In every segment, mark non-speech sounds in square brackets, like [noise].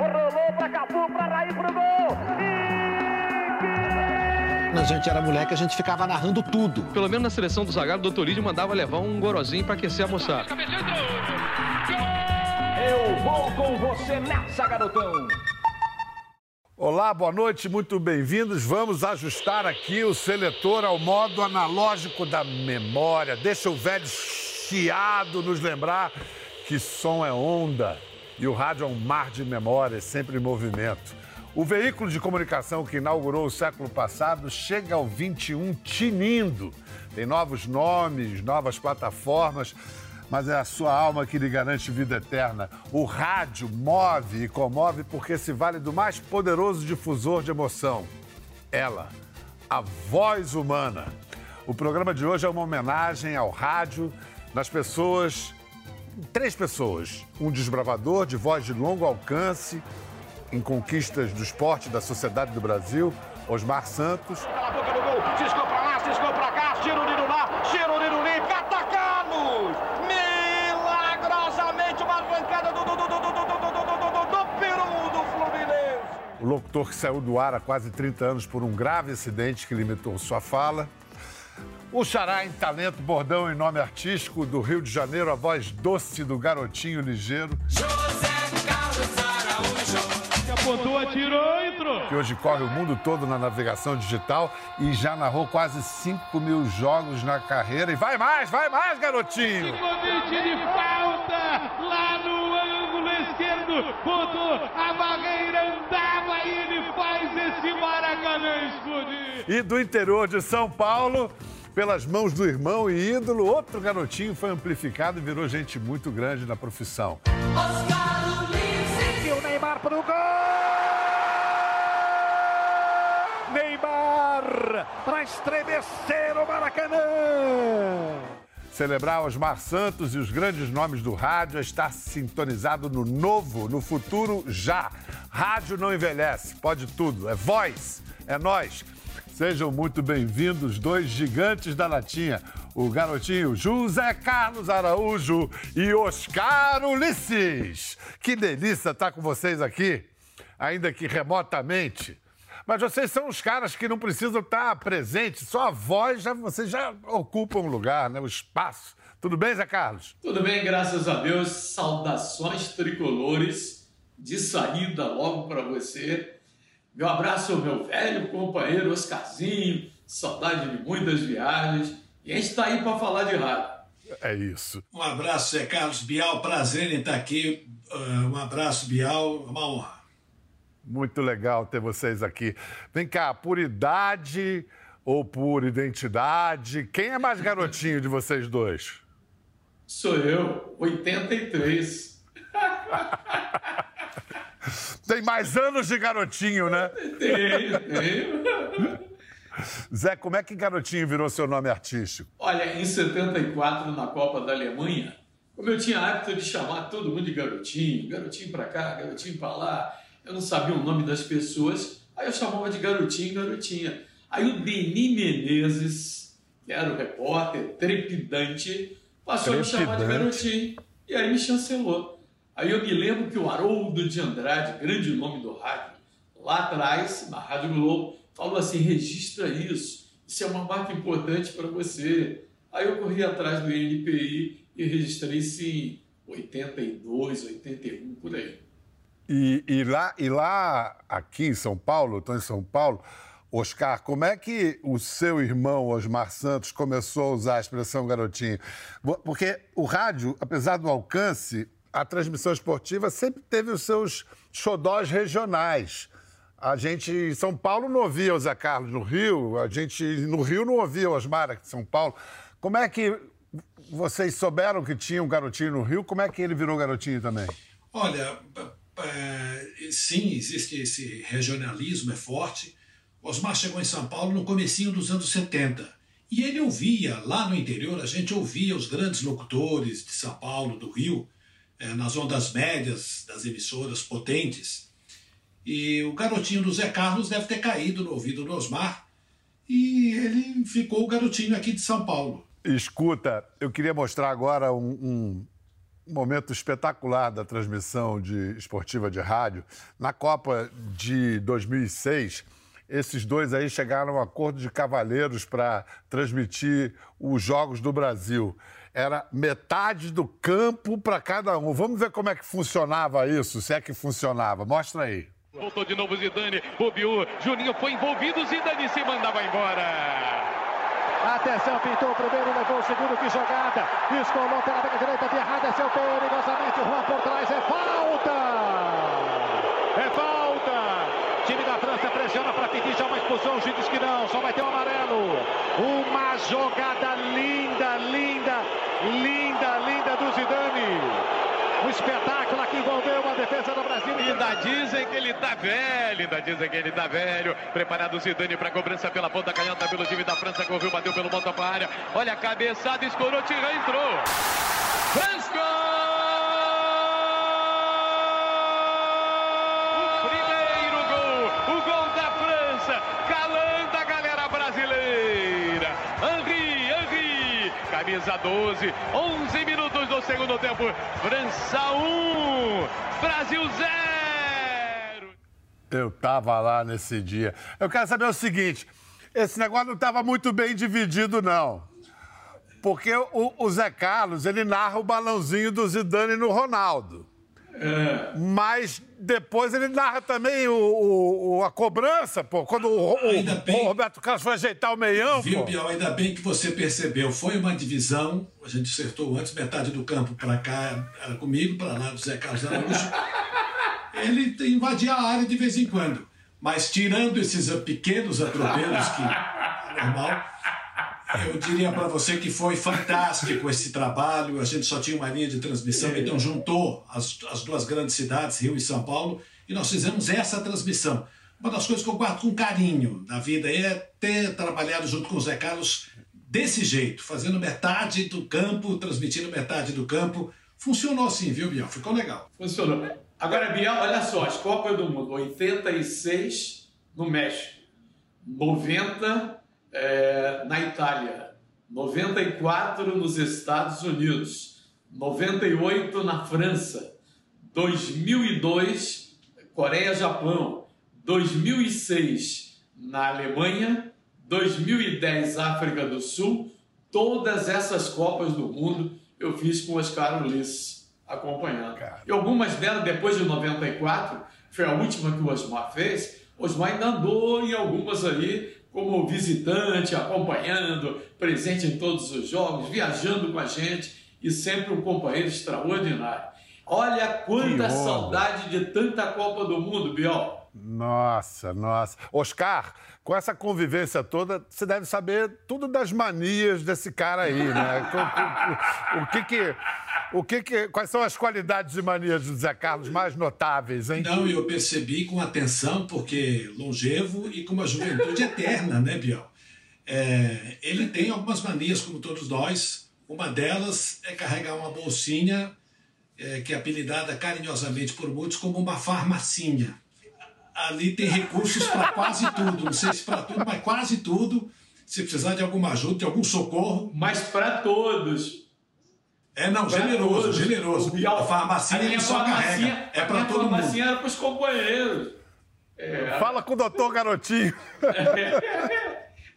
Rolou pra Cafu, pra Raí, pro gol. Quando a gente era moleque, a gente ficava narrando tudo. Pelo menos na seleção do Zagallo, o doutor Lídio mandava levar um gorozinho pra aquecer a moçada. Eu vou com você nessa, garotão. Olá, boa noite, muito bem-vindos. Vamos ajustar aqui o seletor ao modo analógico da memória. Deixa o velho chiado nos lembrar que som é onda e o rádio é um mar de memórias, sempre em movimento. O veículo de comunicação que inaugurou o século passado chega ao 21 tinindo. Tem novos nomes, novas plataformas, mas é a sua alma que lhe garante vida eterna. O rádio move e comove porque se vale do mais poderoso difusor de emoção. Ela, a voz humana. O programa de hoje é uma homenagem ao rádio, nas pessoas, três pessoas. Um desbravador de voz de longo alcance, em conquistas do esporte da sociedade do Brasil, Osmar Santos. Pela boca do gol, ciscou pra lá, ciscou pra cá, tira o Nino lá, tira o Nino limpo, atacamos! Milagrosamente uma arrancada do, do, do, do, do, do, do, do, do peru do Fluminense. O locutor que saiu do ar há quase 30 anos por um grave acidente que limitou sua fala. O xará em talento, bordão e nome artístico do Rio de Janeiro, a voz doce do garotinho ligeiro. apontou, atirou, entrou. que hoje corre o mundo todo na navegação digital e já narrou quase 5 mil jogos na carreira. E vai mais, vai mais, garotinho! Convite de falta lá no ângulo esquerdo. Botou a barreira, andava e ele faz esse Maracanã explodir. E do interior de São Paulo, pelas mãos do irmão e ídolo, outro garotinho foi amplificado e virou gente muito grande na profissão. E o Neymar pro gol! Neymar para estremecer o Maracanã! Celebrar Osmar Santos e os grandes nomes do rádio é estar sintonizado no novo, no futuro já. Rádio não envelhece, pode tudo, é voz, é nós. Sejam muito bem-vindos, dois gigantes da latinha, o garotinho José Carlos Araújo e Oscar Ulisses. Que delícia estar com vocês aqui, ainda que remotamente. Mas vocês são os caras que não precisam estar presentes, só a voz, já, vocês já ocupam um lugar, né? o espaço. Tudo bem, Zé Carlos? Tudo bem, graças a Deus. Saudações tricolores de saída logo para você. Meu abraço ao meu velho companheiro Oscarzinho, saudade de muitas viagens. E a gente está aí para falar de rádio. É isso. Um abraço, Zé Carlos Bial. Prazer em estar aqui. Uh, um abraço, Bial. Uma honra. Muito legal ter vocês aqui. Vem cá, por idade ou por identidade, quem é mais garotinho de vocês dois? Sou eu, 83. [laughs] Tem mais anos de garotinho, né? Tenho, tenho. Zé, como é que garotinho virou seu nome artístico? Olha, em 74, na Copa da Alemanha, como eu tinha hábito de chamar todo mundo de garotinho, garotinho pra cá, garotinho pra lá, eu não sabia o nome das pessoas, aí eu chamava de garotinho, garotinha. Aí o Denis Menezes, que era o repórter trepidante, passou a me chamar de Trepidante. garotinho, e aí me chancelou. Aí eu me lembro que o Haroldo de Andrade, grande nome do rádio, lá atrás, na Rádio Globo, falou assim: registra isso, isso é uma marca importante para você. Aí eu corri atrás do INPI e registrei em 82, 81, por aí. E, e lá, e lá, aqui em São Paulo, estou em São Paulo, Oscar, como é que o seu irmão, Osmar Santos, começou a usar a expressão garotinho? Porque o rádio, apesar do alcance, a transmissão esportiva sempre teve os seus xodós regionais. A gente em São Paulo não ouvia o Zé Carlos no Rio, a gente no Rio não ouvia o Osmar aqui em São Paulo. Como é que vocês souberam que tinha um garotinho no Rio? Como é que ele virou garotinho também? Olha, é, sim, existe esse regionalismo, é forte. Osmar chegou em São Paulo no comecinho dos anos 70. E ele ouvia, lá no interior, a gente ouvia os grandes locutores de São Paulo, do Rio, é, nas ondas médias das emissoras potentes. E o garotinho do Zé Carlos deve ter caído no ouvido do Osmar. E ele ficou o garotinho aqui de São Paulo. Escuta, eu queria mostrar agora um, um- momento espetacular da transmissão de esportiva de rádio. Na Copa de 2006, esses dois aí chegaram a um acordo de cavalheiros para transmitir os Jogos do Brasil. Era metade do campo para cada um. Vamos ver como é que funcionava isso, se é que funcionava. Mostra aí. Voltou de novo Zidane, bobeou, Juninho foi envolvido, Zidane se mandava embora. Atenção, pintou o primeiro, levou o segundo, que jogada. Escolou pela direita, de errada, desceu perigosamente. Juan por trás, é falta! É falta! Pressiona para pedir já uma expulsão. O juiz diz que não, só vai ter um amarelo. Uma jogada linda, linda, linda, linda do Zidane. Um espetáculo aqui envolveu a defesa do Brasil. Ainda dizem que ele tá velho, ainda dizem que ele tá velho. Preparado o Zidane para cobrança pela ponta canhota pelo time da França. Correu, bateu pelo monta para a área. Olha a cabeçada, escorou, Tirã entrou. França! O primeiro gol, o gol da França, calando a galera brasileira. Henri, Henri, camisa 12, 11 minutos do segundo tempo. França 1, Brasil 0. Eu tava lá nesse dia. Eu quero saber o seguinte: esse negócio não estava muito bem dividido, não. Porque o, o Zé Carlos, ele narra o balãozinho do Zidane no Ronaldo. Mas depois ele narra também o, o- o- a cobrança, pô. Quando o, o- Roberto Carlos foi ajeitar o meião, Viu, pô. Biel? Ainda bem que você percebeu. Foi uma divisão, a gente acertou antes, metade do campo para cá era comigo, para lá do Zé Carlos Araújo. Ele invadia a área de vez em quando. Mas tirando esses pequenos atropelos, que é normal, eu diria para você que foi fantástico esse trabalho. A gente só tinha uma linha de transmissão, então juntou as, as duas grandes cidades, Rio e São Paulo, e nós fizemos essa transmissão. Uma das coisas que eu guardo com carinho na vida é ter trabalhado junto com o Zé Carlos desse jeito, fazendo metade do campo, transmitindo metade do campo. Funcionou assim, viu, Biel? Ficou legal. Funcionou. Agora, Biel, olha só, as Copas do Mundo, 86 no México, 90 eh, na Itália, 94 nos Estados Unidos, 98 na França, 2002 Coreia-Japão, 2006 na Alemanha, 2010 África do Sul, todas essas Copas do Mundo eu fiz com o Oscar Ulisses acompanhando. E algumas delas, depois de 94, foi a última que o Osmar fez, Osmar ainda andou em algumas ali como visitante, acompanhando, presente em todos os jogos, viajando com a gente e sempre um companheiro extraordinário. Olha quanta saudade de tanta Copa do Mundo, Biel. Nossa, nossa. Oscar, com essa convivência toda, você deve saber tudo das manias desse cara aí, né? O, o- o- o que que, o que que, quais são as qualidades e manias do Zé Carlos mais notáveis, hein? Não, eu percebi com atenção, porque longevo e com uma juventude eterna, né, Biel? É, ele tem algumas manias, como todos nós. Uma delas é carregar uma bolsinha é, que é apelidada carinhosamente por muitos como uma farmacinha. Ali tem recursos para quase tudo, não sei se para tudo, mas quase tudo. Se precisar de alguma ajuda, de algum socorro. Mas para todos. É, não, Pra generoso, todos. generoso. O Biel, A farmacinha a minha ele só carrega. É a para todo mundo. farmacinha era para os companheiros. Fala com o doutor Garotinho. [laughs]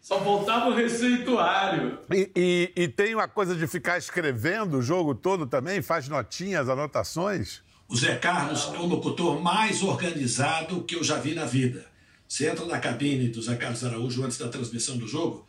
Só faltava o receituário. E, e- e tem uma coisa de ficar escrevendo o jogo todo também? Faz notinhas, anotações? O Zé Carlos é o locutor mais organizado que eu já vi na vida. Você entra na cabine do Zé Carlos Araújo antes da transmissão do jogo,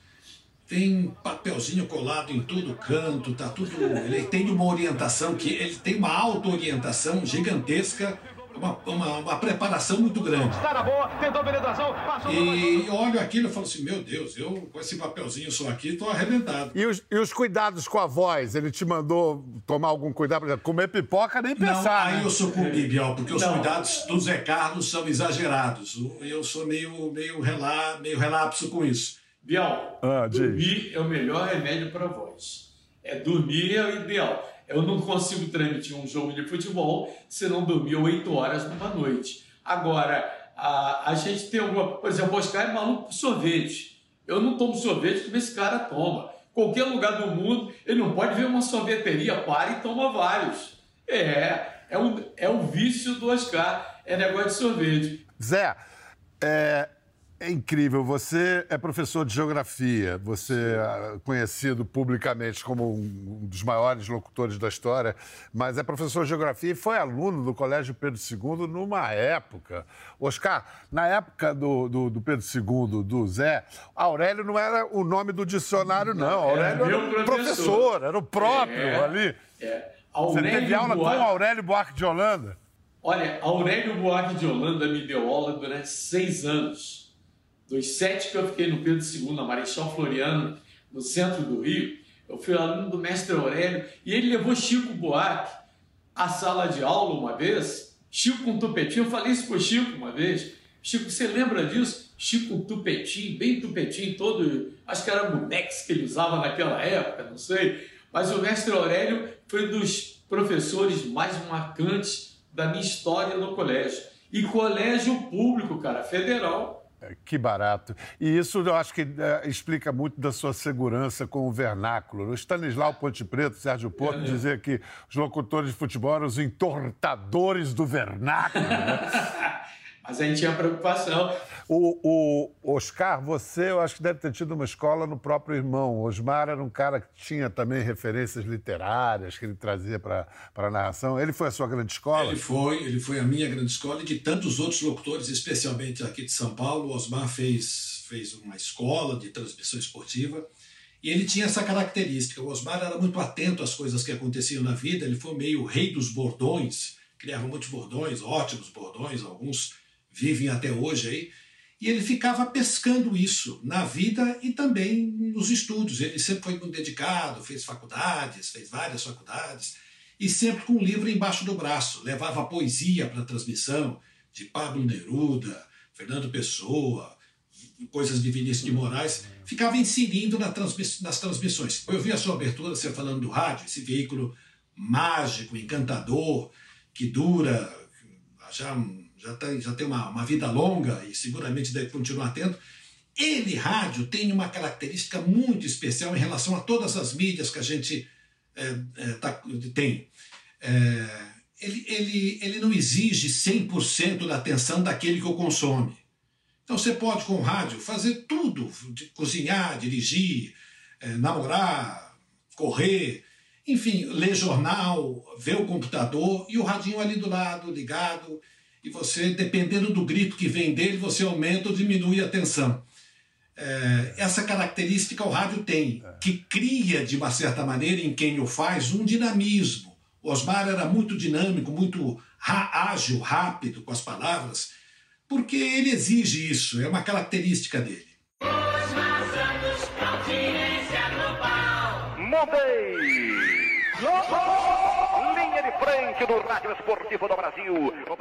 tem papelzinho colado em todo canto, tá tudo. Ele tem uma orientação que ele tem uma auto-orientação gigantesca, uma, uma, uma preparação muito grande. Na boa, tentou penetração, passou E eu olho aquilo e falo assim: meu Deus, eu com esse papelzinho só aqui tô arrebentado. E os, e os cuidados com a voz? Ele te mandou tomar algum cuidado? Por exemplo, comer pipoca nem Não, pensar, aí né? eu sucumbi, Biel, porque os Não. cuidados do Zé Carlos são exagerados. Eu sou meio, meio, relá, meio relapso com isso. Biel, Ah, dormir é o melhor remédio para a voz. É dormir é o ideal. Eu não consigo transmitir um jogo de futebol se não dormir oito horas numa noite. Agora, a, a gente tem alguma. Por exemplo, o Oscar é maluco por sorvete. Eu não tomo sorvete como esse cara toma. Qualquer lugar do mundo, ele não pode ver uma sorveteria, para e toma vários. É, é o, é o vício do Oscar, é negócio de sorvete. Zé, é, é incrível. Você é professor de geografia, você é conhecido publicamente como um dos maiores locutores da história, mas é professor de geografia e foi aluno do Colégio Pedro II numa época. Oscar, na época do, do, do Pedro II, do Zé, Aurélio não era o nome do dicionário, não. Aurélio era, era um professor, era o próprio é, ali. É. Aurélio Você teve aula Buarque... com Aurélio Buarque de Holanda? Olha, Aurélio Buarque de Holanda me deu aula durante seis anos dos sete que eu fiquei no Pedro II, na Marechal Floriano, no centro do Rio, eu fui aluno do mestre Aurélio e ele levou Chico Buarque à sala de aula uma vez. Chico com tupetinho, eu falei isso para Chico uma vez. Chico, você lembra disso? Chico tupetinho, bem tupetinho, todo. Acho que era bumex que ele usava naquela época, não sei. Mas o mestre Aurélio foi um dos professores mais marcantes da minha história no colégio. E colégio público, cara, federal. Que barato. E isso eu acho que é, explica muito da sua segurança com o vernáculo. O Stanislau Ponte Preto, Sérgio Porto, é, dizia que os locutores de futebol eram os entortadores do vernáculo. Né? [laughs] Mas a gente tinha preocupação. O, o, Oscar, você, eu acho que deve ter tido uma escola no próprio irmão. O Osmar era um cara que tinha também referências literárias que ele trazia para a narração. Ele foi a sua grande escola? Ele foi, ele foi a minha grande escola e de tantos outros locutores, especialmente aqui de São Paulo. O Osmar fez, fez uma escola de transmissão esportiva. E ele tinha essa característica. O Osmar era muito atento às coisas que aconteciam na vida. Ele foi meio rei dos bordões, criava muitos bordões, ótimos bordões, alguns vivem até hoje aí. E ele ficava pescando isso na vida e também nos estudos. Ele sempre foi muito dedicado, fez faculdades, fez várias faculdades, e sempre com um livro embaixo do braço. Levava poesia para a transmissão de Pablo Neruda, Fernando Pessoa, coisas de Vinícius de Moraes. Ficava inserindo na transmiss nas transmissões. Eu vi a sua abertura, você falando do rádio, esse veículo mágico, encantador, que dura já já tem, já tem uma, uma vida longa e seguramente deve continuar tendo. Ele, rádio, tem uma característica muito especial em relação a todas as mídias que a gente é, é, tá, tem. É, ele, ele, ele não exige 100% da atenção daquele que o consome. Então você pode, com o rádio, fazer tudo: de cozinhar, dirigir, namorar, correr, enfim, ler jornal, ver o computador e o radinho ali do lado, ligado e você, dependendo do grito que vem dele, você aumenta ou diminui a tensão. É, essa característica o rádio tem, que cria, de uma certa maneira, em quem o faz, um dinamismo. O Osmar era muito dinâmico, muito ágil, rápido com as palavras, porque ele exige isso, é uma característica dele. Osmar Santos, audiência global. Linha de frente do Rádio Esportivo do Brasil.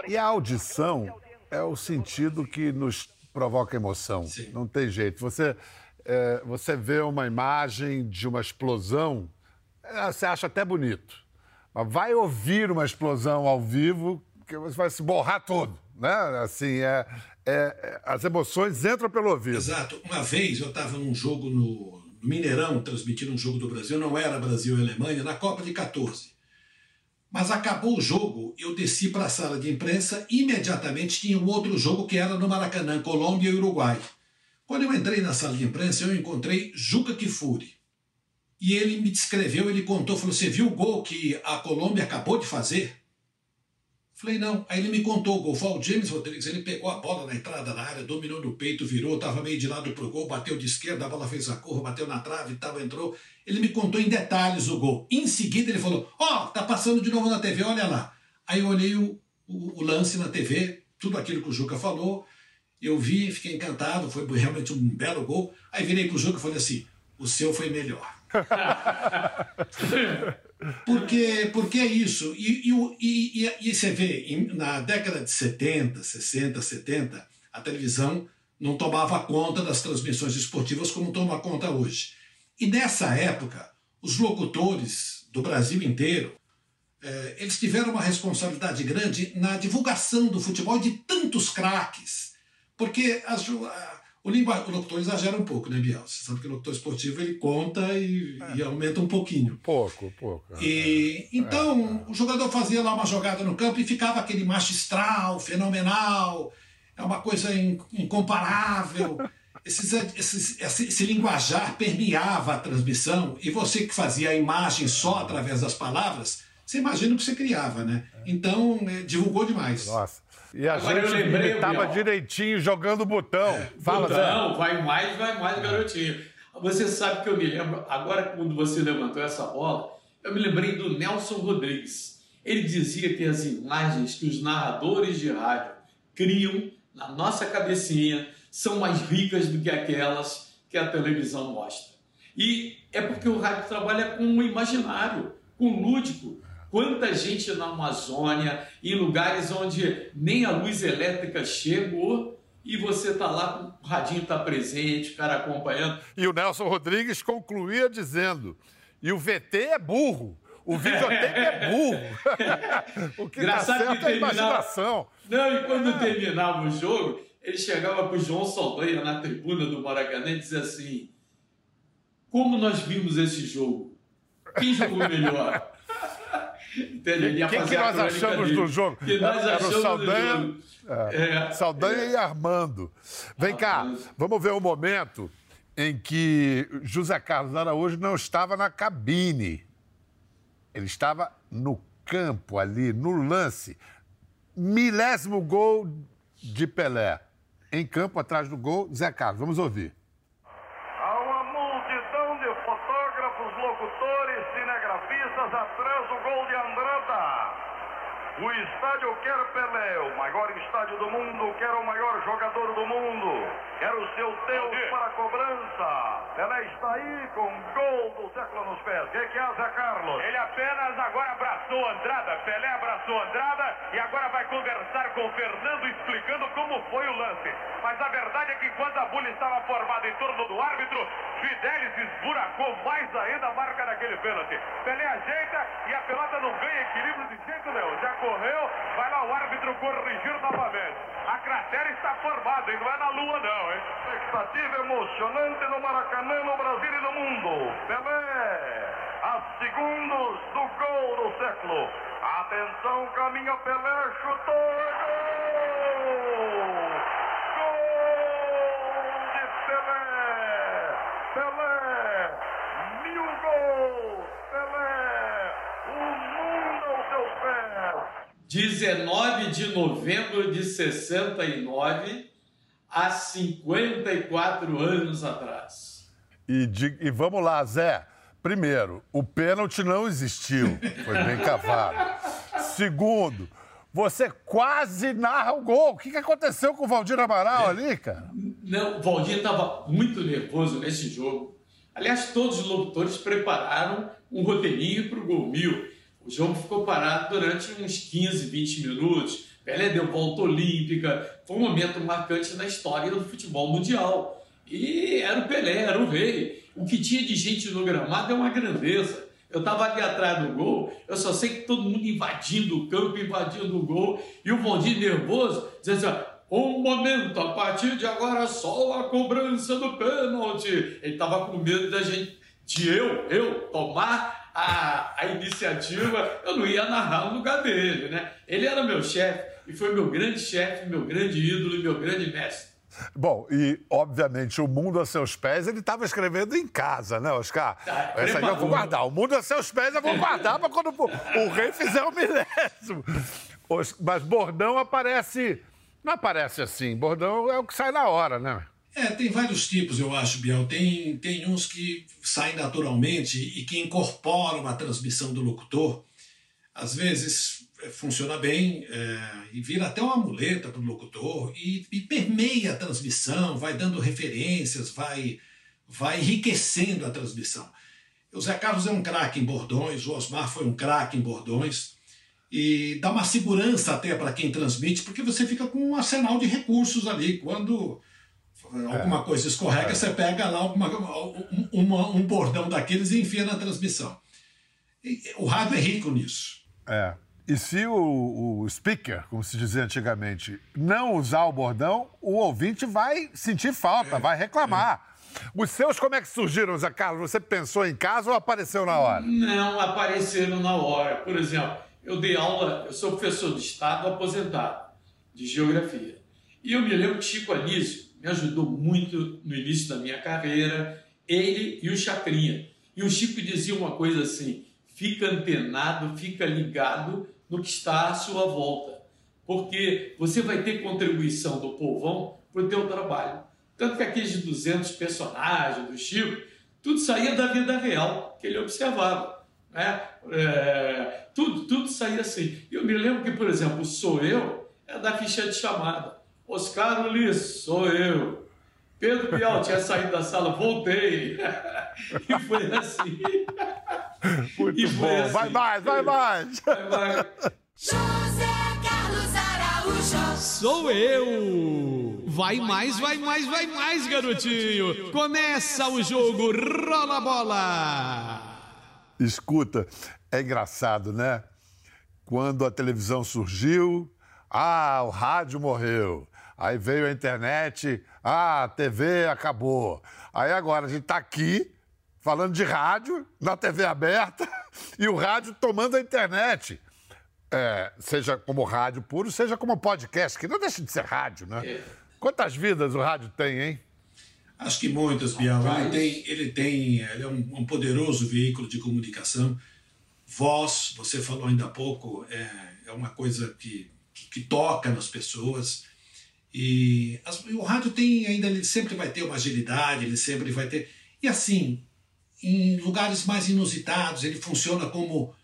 E a audição é o sentido que nos provoca emoção. Sim. Não tem jeito. Você, é, você vê uma imagem de uma explosão, é, você acha até bonito. Mas vai ouvir uma explosão ao vivo, que você vai se borrar todo. Né? Assim, é, é, é as emoções entram pelo ouvido. Exato. Uma vez eu estava num jogo no, Mineirão transmitindo um jogo do Brasil, não era Brasil e Alemanha, na Copa de 14. Mas acabou o jogo, eu desci para a sala de imprensa, imediatamente tinha um outro jogo que era no Maracanã, Colômbia e Uruguai. Quando eu entrei na sala de imprensa, eu encontrei Juca Kifuri. E ele me descreveu, ele contou, falou: Você viu o gol que a Colômbia acabou de fazer? Falei, não. Aí ele me contou o gol. Foi o James Rodrigues. Ele pegou a bola na entrada da área, dominou no peito, virou, estava meio de lado pro gol, bateu de esquerda, a bola fez a curva, bateu na trave tal, entrou. Ele me contou em detalhes o gol. Em seguida ele falou: Ó, oh, tá passando de novo na TV, olha lá. Aí eu olhei o, o, o lance na TV, tudo aquilo que o Juca falou. Eu vi, fiquei encantado, foi realmente um belo gol. Aí virei pro Juca e falei assim: o seu foi melhor. [laughs] Porque, porque é isso. E, e, e, e você vê, na década de 70, 60, 70, a televisão não tomava conta das transmissões esportivas como toma conta hoje. E nessa época, os locutores do Brasil inteiro, eh, eles tiveram uma responsabilidade grande na divulgação do futebol de tantos craques. Porque as, O, língua, o locutor exagera um pouco, né, Biel? Você sabe que o locutor esportivo ele conta e, é. e aumenta um pouquinho. Pouco, pouco. E, então, o jogador fazia lá uma jogada no campo e ficava aquele magistral, fenomenal, é uma coisa incomparável. [laughs] Esses, esses, esse, esse, linguajar permeava a transmissão e você que fazia a imagem só através das palavras, você imagina o que você criava, né? Então, é, divulgou demais. Nossa. E a Agora gente lembrei, direitinho jogando o botão. É, Fala, botão, Zé. vai mais, vai mais, garotinho. Você sabe que eu me lembro, agora quando você levantou essa bola, eu me lembrei do Nelson Rodrigues. Ele dizia que as imagens que os narradores de rádio criam na nossa cabecinha são mais ricas do que aquelas que a televisão mostra. E é porque o rádio trabalha com o imaginário, com o lúdico. Quanta gente na Amazônia, em lugares onde nem a luz elétrica chegou, e você está lá, o radinho está presente, o cara acompanhando. E o Nelson Rodrigues concluía dizendo: e o VT é burro. O videotape é burro. [laughs] o que dá certo é a imaginação. Não, e quando é. terminava o jogo, ele chegava para o João Saldanha na tribuna do Maracanã e dizia assim: Como nós vimos esse jogo? Quem jogou melhor? Entendeu? Quem que nós achamos do jogo? Que nós Era achamos o Saldanha, é, é, Saldanha é. e Armando. Vem cá, vamos ver o um momento em que José Carlos Araújo não estava na cabine. Ele estava no campo ali, no lance. Milésimo gol de Pelé em campo atrás do gol, Zé Carlos. Vamos ouvir. Há uma multidão de fotógrafos, locutores, cinegrafistas atrás do gol de Andrada. O estádio quer Pelé, o maior estádio do mundo, quer o maior jogador do mundo, quer o seu Deus para a cobrança. Pelé está aí com gol do século nos pés. O que, que é, Zé Carlos? Ele apenas agora abraçou Andrada. Pelé abraçou Andrada e agora vai conversar com o Fernando explicando como foi o lance. Mas a verdade é que enquanto a bulha estava formada em torno do árbitro, Fidelis esburacou mais ainda a marca daquele pênalti. Pelé ajeita e a pelota não ganha equilíbrio de jeito nenhum. Já correu, vai lá o árbitro corrigir novamente. A cratera está formada e não é na lua não, hein? Expectativa emocionante no Maracanã, no Brasil e no mundo. Pelé, a segundos do gol do século. Atenção, caminha Pelé, chutou, gol! Gol de Pelé! Mil gols! Pelé, o mundo aos seus pés! 19 de novembro de 69, há 54 anos atrás. E, de, e vamos lá, Zé. Primeiro, o pênalti não existiu. Foi bem [laughs] cavado. Segundo, você quase narra o gol. O que, que aconteceu com o Valdir Amaral é. ali, cara? Não, o Valdir estava muito nervoso nesse jogo. Aliás, todos os locutores prepararam um roteirinho para o gol mil. O jogo ficou parado durante uns 15, 20 minutos. Pelé deu volta olímpica. Foi um momento marcante na história do futebol mundial. E era o Pelé, era o rei. O que tinha de gente no gramado é uma grandeza. Eu estava ali atrás do gol, eu só sei que todo mundo invadindo o campo, invadindo o gol, e o Valdir nervoso, dizendo assim, um momento, a partir de agora só a cobrança do pênalti. Ele estava com medo da gente, de eu, eu, tomar a, a iniciativa, eu não ia narrar no lugar dele, né? Ele era meu chefe e foi meu grande chefe, meu grande ídolo e meu grande mestre. Bom, e obviamente o mundo a seus pés ele estava escrevendo em casa, né, Oscar? Tá, Essa aí eu vou guardar. O mundo a seus pés eu vou guardar para quando o [laughs] rei fizer o milésimo. Mas bordão aparece. Não aparece assim. Bordão é o que sai na hora, né? É, tem vários tipos, eu acho, Biel. Tem, tem uns que saem naturalmente e que incorporam a transmissão do locutor. Às vezes é, funciona bem é, e vira até uma muleta para o locutor e, e, permeia a transmissão, vai dando referências, vai, vai enriquecendo a transmissão. O Zé Carlos é um craque em bordões, o Osmar foi um craque em bordões e dá uma segurança até para quem transmite, porque você fica com um arsenal de recursos ali. Quando alguma é. coisa escorrega, é. você pega lá uma, uma, um bordão daqueles e enfia na transmissão. E, o rádio é rico nisso. É. E se o, o speaker, como se dizia antigamente, não usar o bordão, o ouvinte vai sentir falta, vai reclamar. Os seus, como é que surgiram, Zé Carlos? Você pensou em casa ou apareceu na hora? Não, apareceram na hora. Por exemplo, eu dei aula, eu sou professor de Estado aposentado, de Geografia. E eu me lembro que Chico Anísio me ajudou muito no início da minha carreira, ele e o Chacrinha. E o Chico dizia uma coisa assim, fica antenado, fica ligado no que está à sua volta. Porque você vai ter contribuição do povão para o teu trabalho. Tanto que aqueles 200 personagens do Chico, tudo saía da vida real que ele observava. Né? É, tudo, tudo saía assim. Eu me lembro que, por exemplo, Sou Eu é da ficha de chamada. Oscar Ulisses, sou eu. Pedro Bial tinha saído da sala, voltei. [laughs] e foi assim. Muito E bom. foi assim. Vai mais, vai mais. Vai, vai. José Carlos Araújo. Sou eu! Vai mais, vai mais, vai mais, garotinho! Começa o jogo, rola a bola! Escuta, é engraçado, né? Quando a televisão surgiu, ah, o rádio morreu. Aí veio a internet, ah, a TV acabou. Aí agora a gente está aqui falando de rádio na TV aberta [laughs] e o rádio tomando a internet. É, seja como rádio puro, seja como podcast, que não deixa de ser rádio, né? Quantas vidas o rádio tem, hein? Acho que muitas, Bial. Ele tem, ele tem, ele é um, um poderoso veículo de comunicação. Voz, você falou ainda há pouco, é, é uma coisa que, que, que toca nas pessoas. E as- o rádio tem ainda, ele sempre vai ter uma agilidade, ele sempre vai ter. E assim, em lugares mais inusitados, ele funciona como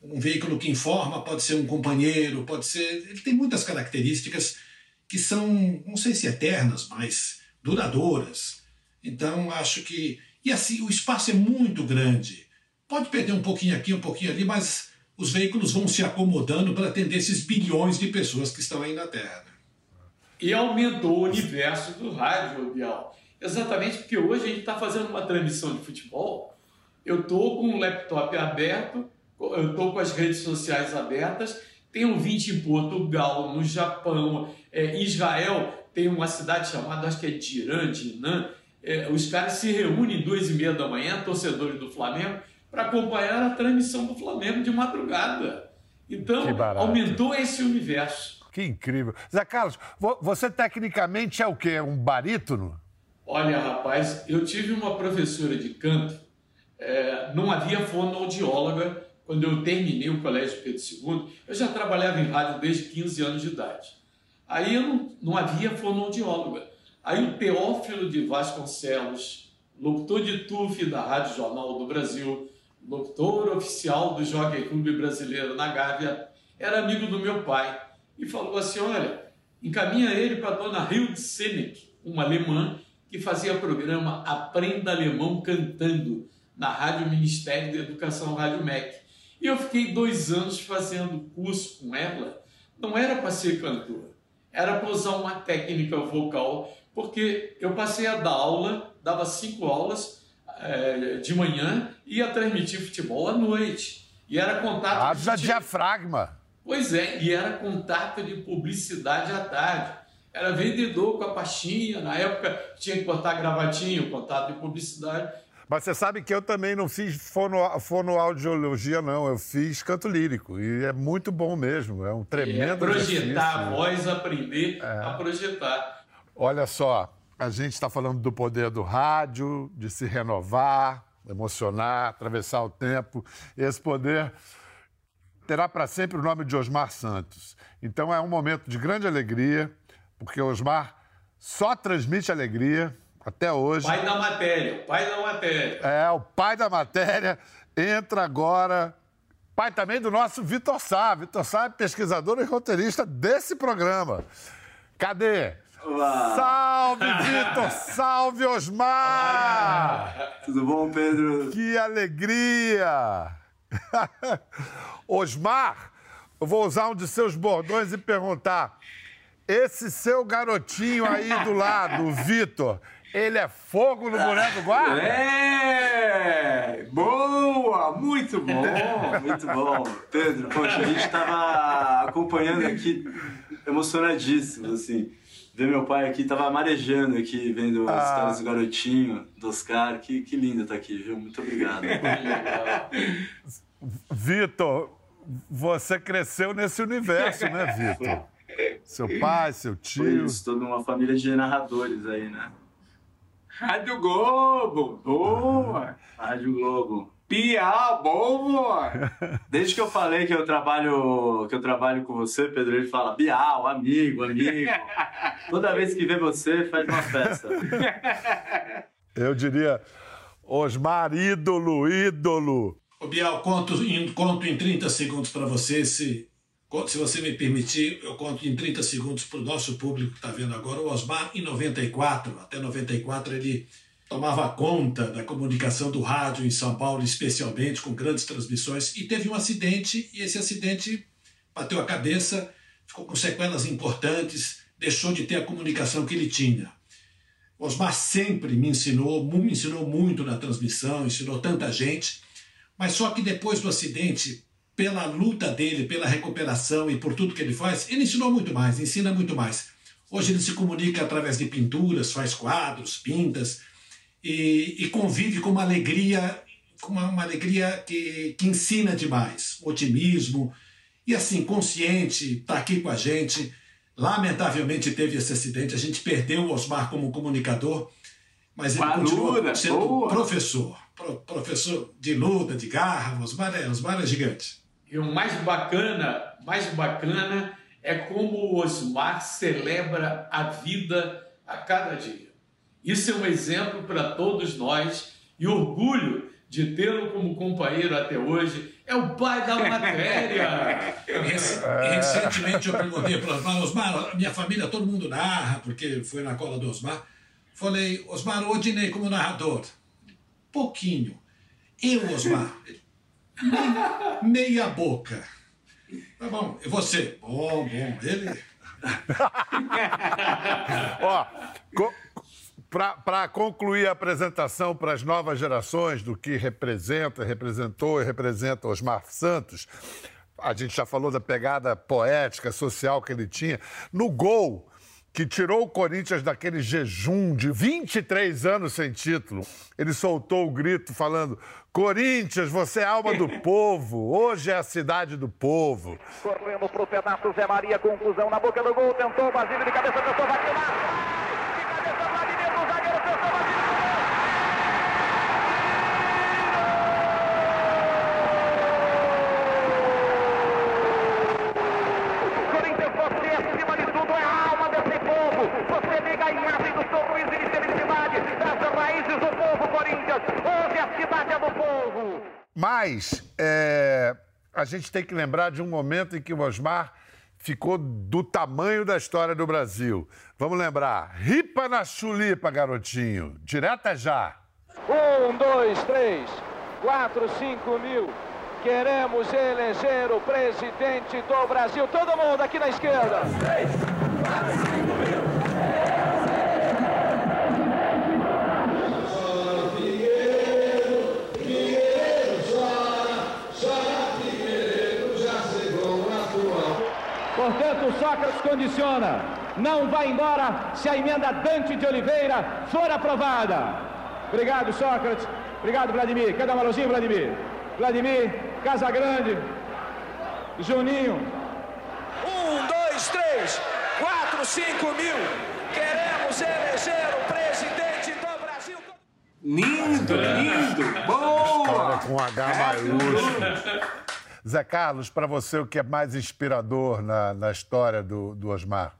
um veículo que informa, pode ser um companheiro, pode ser. Ele tem muitas características que são, não sei se eternas, mas duradouras. Então, acho que. E assim, o espaço é muito grande. Pode perder um pouquinho aqui, um pouquinho ali, mas os veículos vão se acomodando para atender esses bilhões de pessoas que estão aí na Terra. né? E aumentou o universo do rádio, Bial. Exatamente porque hoje a gente está fazendo uma transmissão de futebol. Eu estou com o laptop aberto, eu estou com as redes sociais abertas, tem ouvinte em Portugal, no Japão, é, Israel, tem uma cidade chamada, acho que é Diran, Dinan. É, os caras se reúnem duas e meia da manhã, torcedores do Flamengo, para acompanhar a transmissão do Flamengo de madrugada. Então, aumentou esse universo. Que incrível. Zé Carlos, vo- você tecnicamente é o quê? Um barítono? Olha, rapaz, eu tive uma professora de canto, é, não havia fonoaudióloga quando eu terminei o Colégio Pedro II. Eu já trabalhava em rádio desde 15 anos de idade. Aí eu não, não havia fonoaudióloga. Aí o Teófilo de Vasconcelos, locutor de TUF da Rádio Jornal do Brasil, locutor oficial do Jockey Clube Brasileiro na Gávea, era amigo do meu pai e falou assim: olha, encaminha ele para a dona Hilde Seneck, uma alemã que fazia programa Aprenda Alemão Cantando na Rádio Ministério da Educação, Rádio MEC. E eu fiquei dois anos fazendo curso com ela. Não era para ser cantor, era para usar uma técnica vocal, porque eu passei a dar aula, dava cinco aulas eh, de manhã e ia transmitir futebol à noite. E era contato. Haja de- diafragma. Pois é, e era contato de publicidade à tarde. Era vendedor com a pastinha, na época tinha que botar gravatinho, contato de publicidade. Mas você sabe que eu também não fiz fono, fonoaudiologia, não. Eu fiz canto lírico. E é muito bom mesmo. É um É, tremendo projetar a voz, aprender a projetar. Olha só, a gente está falando do poder do rádio, de se renovar, emocionar, atravessar o tempo. Esse poder terá para sempre o nome de Osmar Santos. Então é um momento de grande alegria, porque Osmar só transmite alegria até hoje. Pai da matéria, pai da matéria. É, o pai da matéria entra agora. Pai também do nosso Vitor Sá. Vitor Sá é pesquisador e roteirista desse programa. Cadê? Salve, [laughs] Vitor! Salve, Osmar! Tudo bom, Pedro? Que alegria! [laughs] Osmar, eu vou usar um de seus bordões e perguntar: esse seu garotinho aí do lado, o [laughs] Vitor, ele é fogo no boneco guarda? É! Boa! Muito bom! muito bom. Pedro, poxa, a gente tava acompanhando aqui, emocionadíssimo, assim. Ver meu pai aqui, tava marejando aqui, vendo as Ah. histórias do garotinho, do Oscar. Que, que lindo tá aqui, viu? Muito obrigado. Vitor, você cresceu nesse universo, né, Vitor? Seu pai, seu Foi tio. isso, toda uma família de narradores aí, né? Rádio Globo, boa! Rádio Globo. Piau, boa! Desde que eu falei que eu trabalho, que eu trabalho com você, Pedro, ele fala Bial, amigo, amigo. Toda vez que vê você, faz uma festa. Eu diria, Osmar, ídolo, ídolo. Ô, Bial, conto em, conto em 30 segundos para você. Se, se você me permitir, eu conto em 30 segundos para o nosso público que está vendo agora. O Osmar, em 94, até 94, ele tomava conta da comunicação do rádio em São Paulo, especialmente, com grandes transmissões, e teve um acidente, e esse acidente bateu a cabeça, ficou com sequelas importantes, deixou de ter a comunicação que ele tinha. Osmar sempre me ensinou, me ensinou muito na transmissão, ensinou tanta gente, mas só que depois do acidente, pela luta dele, pela recuperação e por tudo que ele faz, ele ensinou muito mais, ensina muito mais. Hoje ele se comunica através de pinturas, faz quadros, pintas e, e convive com uma alegria, com uma, uma alegria que, que ensina demais, otimismo e assim consciente, está aqui com a gente. Lamentavelmente teve esse acidente, a gente perdeu o Osmar como comunicador, mas ele continua sendo boa. professor, pro- professor de luta, de garra, Osmar é, Osmar é gigante. E o mais bacana, mais bacana é como o Osmar celebra a vida a cada dia. Isso é um exemplo para todos nós e orgulho de tê-lo como companheiro até hoje. É o pai da matéria. [laughs] Rec- Recentemente eu perguntei para o Osmar, Osmar, minha família, todo mundo narra, porque foi na cola do Osmar. Falei, Osmar, Odinei como narrador. Pouquinho. Eu, Osmar, meia boca. Tá bom, e você? Bom, bom. Ele. [laughs] Ó, para concluir a apresentação para as novas gerações do que representa, representou e representa Osmar Santos, a gente já falou da pegada poética, social que ele tinha. No gol, que tirou o Corinthians daquele jejum de 23 anos sem título, ele soltou o grito falando: Corinthians, você é alma do [laughs] povo, hoje é a cidade do povo. Correndo pro pedaço, Zé Maria, conclusão na boca do gol, tentou, Basílio de cabeça, tentou, vai tirar. Corinthians, você acima de tudo é a alma desse povo. Você liga a imagem do sorriso e de felicidade das raízes do povo, Corinthians. Hoje a cidade é do povo. Mas é, a gente tem que lembrar de um momento em que o Osmar ficou do tamanho da história do Brasil. Vamos lembrar. Ripa na chulipa, garotinho. Direta já. Um, dois, três, quatro, cinco mil. Queremos eleger o presidente do Brasil. Todo mundo aqui na esquerda. Portanto, Sócrates condiciona. Não vai embora se a emenda Dante de Oliveira for aprovada. Obrigado, Sócrates. Obrigado, Vladimir. Quer dar uma alôzinha, Vladimir? Vladimir, Casagrande, Juninho. Um, dois, três, quatro, cinco mil. Queremos eleger o presidente do Brasil. Lindo, lindo, boa! Com H maiúsculo. [laughs] Zé Carlos, para você, o que é mais inspirador na, na história do, do Osmar?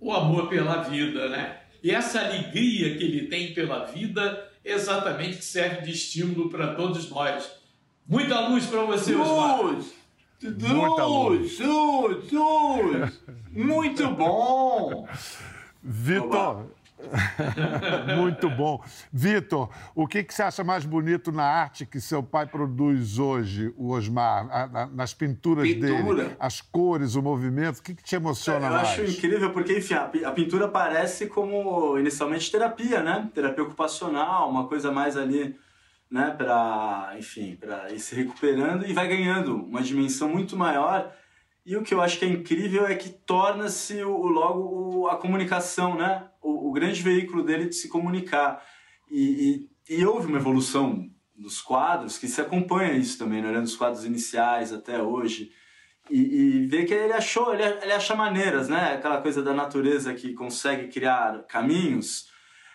o amor pela vida, né? E essa alegria que ele tem pela vida exatamente que serve de estímulo para todos nós. Muita luz para você, Osmar. Luz! Muita Luz, luz, luz! Muito bom! Vitor. [laughs] Muito bom. Vitor, o que, que você acha mais bonito na arte que seu pai produz hoje, o Osmar? A- a- nas pinturas Pintura. dele? As cores, o movimento? O que, que te emociona Eu mais? acho incrível porque, enfim, a, a pintura parece como inicialmente terapia, né? Terapia ocupacional, uma coisa mais ali né, para, enfim, para ir se recuperando e vai ganhando uma dimensão muito maior. E o que eu acho que é incrível é que torna-se logo o- a comunicação, né, o, o grande veículo dele de se comunicar. E, e, e houve uma evolução dos quadros que se acompanha isso também, né, olhando os quadros iniciais até hoje. E, e ver que ele achou, ele, ele acha maneiras, né? Aquela coisa da natureza que consegue criar caminhos.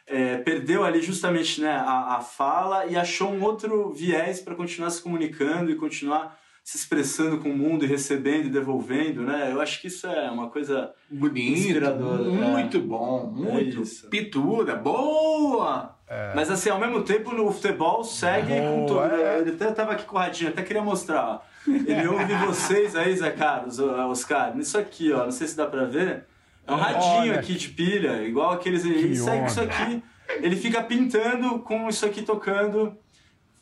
É, perdeu ali justamente né, a, a fala e achou um outro viés para continuar se comunicando e continuar se expressando com o mundo e recebendo e devolvendo, né? Eu acho que isso é uma coisa Bonito, inspiradora. muito é. bom, muito. isso. Pitura, boa! Mas assim, ao mesmo tempo, no futebol segue com Boa, tudo. é. Ele até tava aqui com o radinho, até queria mostrar. ó. Ele ouve vocês aí, Zé Carlos, Oscar, nisso aqui, ó. Não sei se dá pra ver. É um radinho Olha aqui de pilha, igual aqueles. Ele segue com isso onda. aqui. Ele fica pintando com isso aqui tocando.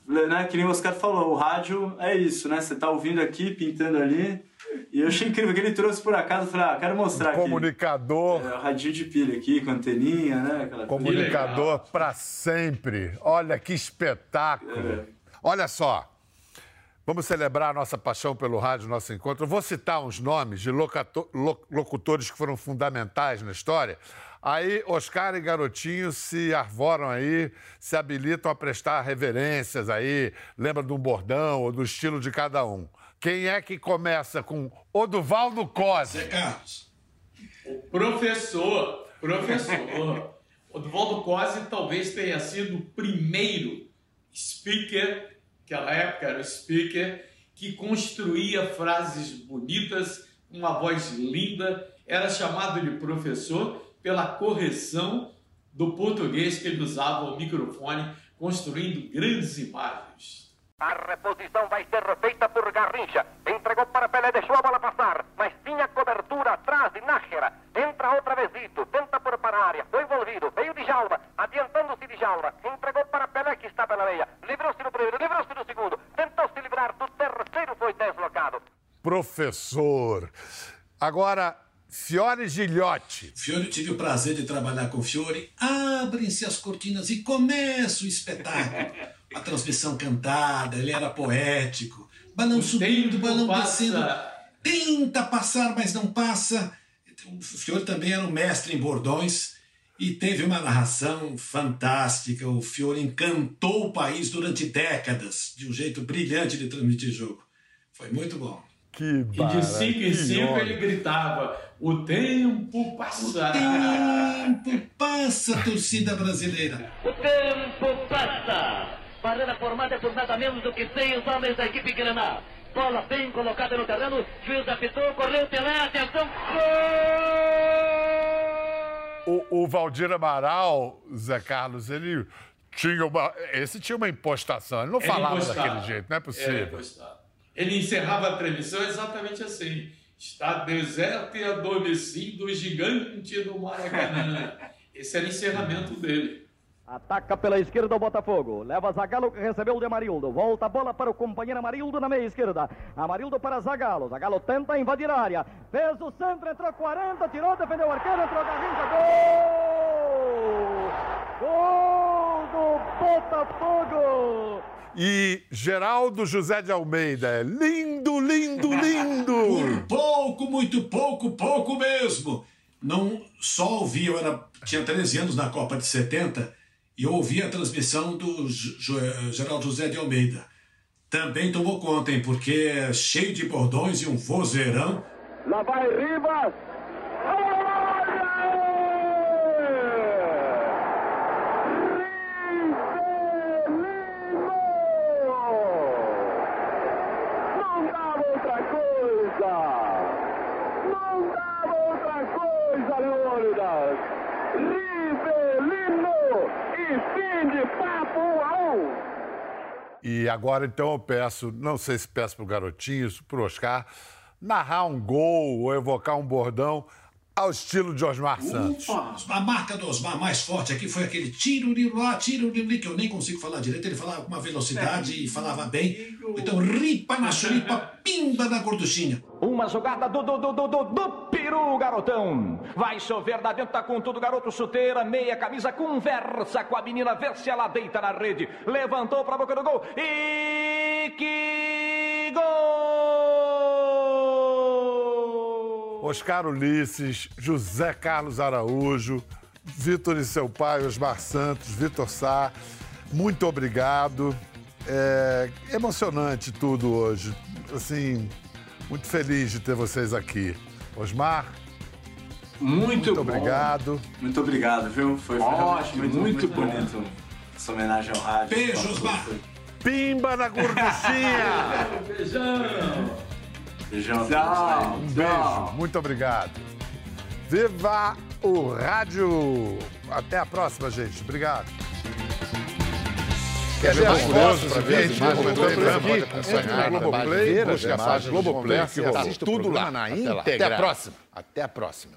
Né? Que nem o Oscar falou, o rádio é isso, né? Você tá ouvindo aqui, pintando ali. E eu achei incrível que ele trouxe por acaso. Eu Falei, ah, quero mostrar aqui. Comunicador. É, o radinho de pilha aqui, com anteninha, né? Aquela. Comunicador para sempre. Olha que espetáculo. Olha só. Vamos celebrar a nossa paixão pelo rádio, nosso encontro. Eu vou citar uns nomes de lo- locutores que foram fundamentais na história. Aí, Oscar e Garotinho se arvoram aí, se habilitam a prestar reverências aí, lembra de um bordão ou do estilo de cada um. Quem é que começa com Oduvaldo Cosi? Zé Carlos. Professor, professor. [laughs] O Duvaldo Cosi talvez tenha sido o primeiro speaker, naquela época era o speaker, que construía frases bonitas, uma voz linda, era chamado de professor pela correção do português que ele usava o microfone, construindo grandes imagens. A reposição vai ser feita por Garrincha. Entregou para Pelé, deixou a bola passar, mas tinha cobertura atrás de Nájera. Entra outra vez Zito, tenta por para a área, foi envolvido, veio de Jalva, adiantando-se de Jalva. Entregou para Pelé, que está pela meia. Livrou-se do primeiro, livrou-se do segundo. Tentou se livrar do terceiro, foi deslocado. Professor. Agora, Fiore Gilhote. Fiore, tive o prazer de trabalhar com o Fiore. Abrem-se as cortinas e começa o espetáculo. [laughs] A transmissão cantada, ele era poético. Balão subindo, balão passa. descendo. Tenta passar, mas não passa. O Fiore também era um mestre em bordões e teve uma narração fantástica. O Fiore encantou o país durante décadas, de um jeito brilhante de transmitir jogo. Foi muito bom. Que E de 5 em 5 ele gritava: O tempo passa. Tempo passa, torcida brasileira. O tempo passa. Barreira formada por nada menos do que seis homens da equipe Granal. Bola bem colocada no terreno, juiz apitou, correu Pelé, atenção, O, o Valdir Amaral, Zé Carlos, ele tinha uma. Esse tinha uma impostação. Ele não Ele falava impostava. daquele jeito, não é possível. Ele encerrava a transmissão exatamente assim: Está deserto e adormecido o gigante do Maracanã. Esse era o encerramento dele. Ataca pela esquerda o Botafogo. Leva Zagallo que recebeu de Amarildo. Volta a bola para o companheiro Amarildo na meia esquerda. Amarildo para Zagallo. Zagallo tenta invadir a área. Fez o centro, entrou 40, tirou, defendeu o arqueiro, entrou Garrincha. Gol! Gol do Botafogo! E Geraldo José de Almeida. é Lindo, lindo, [laughs] lindo! Por pouco, muito pouco, pouco mesmo. Não só ouvi, eu era, tinha 13 anos na Copa de 70 e ouvi a transmissão do Geraldo José de Almeida. Também tomou conta, hein, porque é cheio de bordões e um vozeirão. Lá vai Rivas! Não dava outra coisa! Não dava outra coisa, Leônidas! Rivelino! E fim de papo um a um! E agora, então, eu peço, não sei se peço pro garotinho, para o Oscar, narrar um gol ou evocar um bordão ao estilo de Osmar Santos. A marca do Osmar mais forte aqui foi aquele tiro de lá, tiro de que eu nem consigo falar direito. Ele falava com uma velocidade e falava bem. Então, ripa na churipa, pimba na gorduchinha. Uma jogada do, do, do, do, do, do peru, garotão. Vai chover, da dentro, tá com tudo, garoto chuteira, meia camisa, conversa com a menina, vê se ela deita na rede. Levantou pra boca do gol e que gol! Oscar Ulisses, José Carlos Araújo, Vitor e seu pai, Osmar Santos, Vitor Sá, muito obrigado. É emocionante tudo hoje. Assim, muito feliz de ter vocês aqui. Osmar, Muito, bom. obrigado. Muito obrigado, viu? Foi, Ótimo, muito, muito muito, bom. bonito essa homenagem ao rádio. Beijo, Osmar. Pimba na gorduchinha! [laughs] Beijão! Beijão. Tchau. Um beijo, muito obrigado. Viva o rádio! Até a próxima, gente. Obrigado. Quer ver curioso fotos pra ver as Entra no Globoplay, as busca a imagens, página Globoplay que o Tudo lá, na íntegra. Até a próxima. Até a próxima.